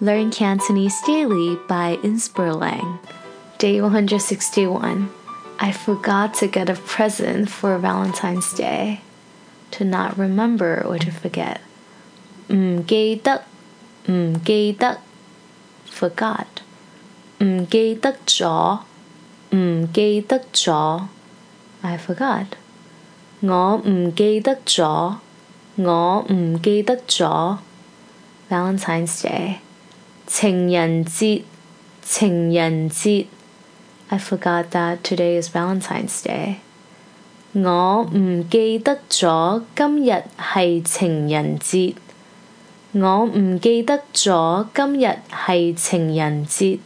Learn Cantonese daily by Inspirlang. Day 161. I forgot to get a present for Valentine's Day. To not remember or to forget. 唔记得，唔记得，forgot。唔记得咗，唔记得咗，I forgot。我唔记得咗，我唔记得咗。Valentine's Day。 情人节，情人节。I forgot that today is Valentine's Day。我唔记得咗今日系情人节。我唔记得咗今日系情人节。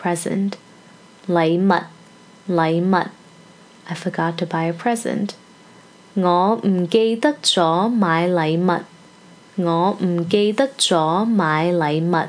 Present 礼物，礼物。I forgot to buy a present。我唔记得咗买礼物。我唔记得咗买礼物。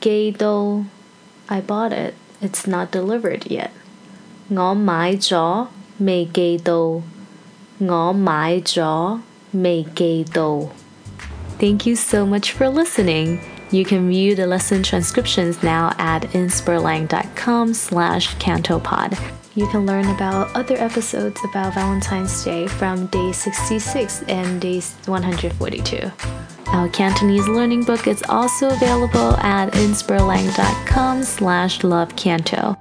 寄到，I bought it. It's not delivered yet. 我买咗，未寄到。我买咗，未寄到。Thank you so much for listening. You can view the lesson transcriptions now at inspirlang.com slash cantopod. You can learn about other episodes about Valentine's Day from day 66 and day 142. Our Cantonese learning book is also available at inspirlang.com slash lovecanto.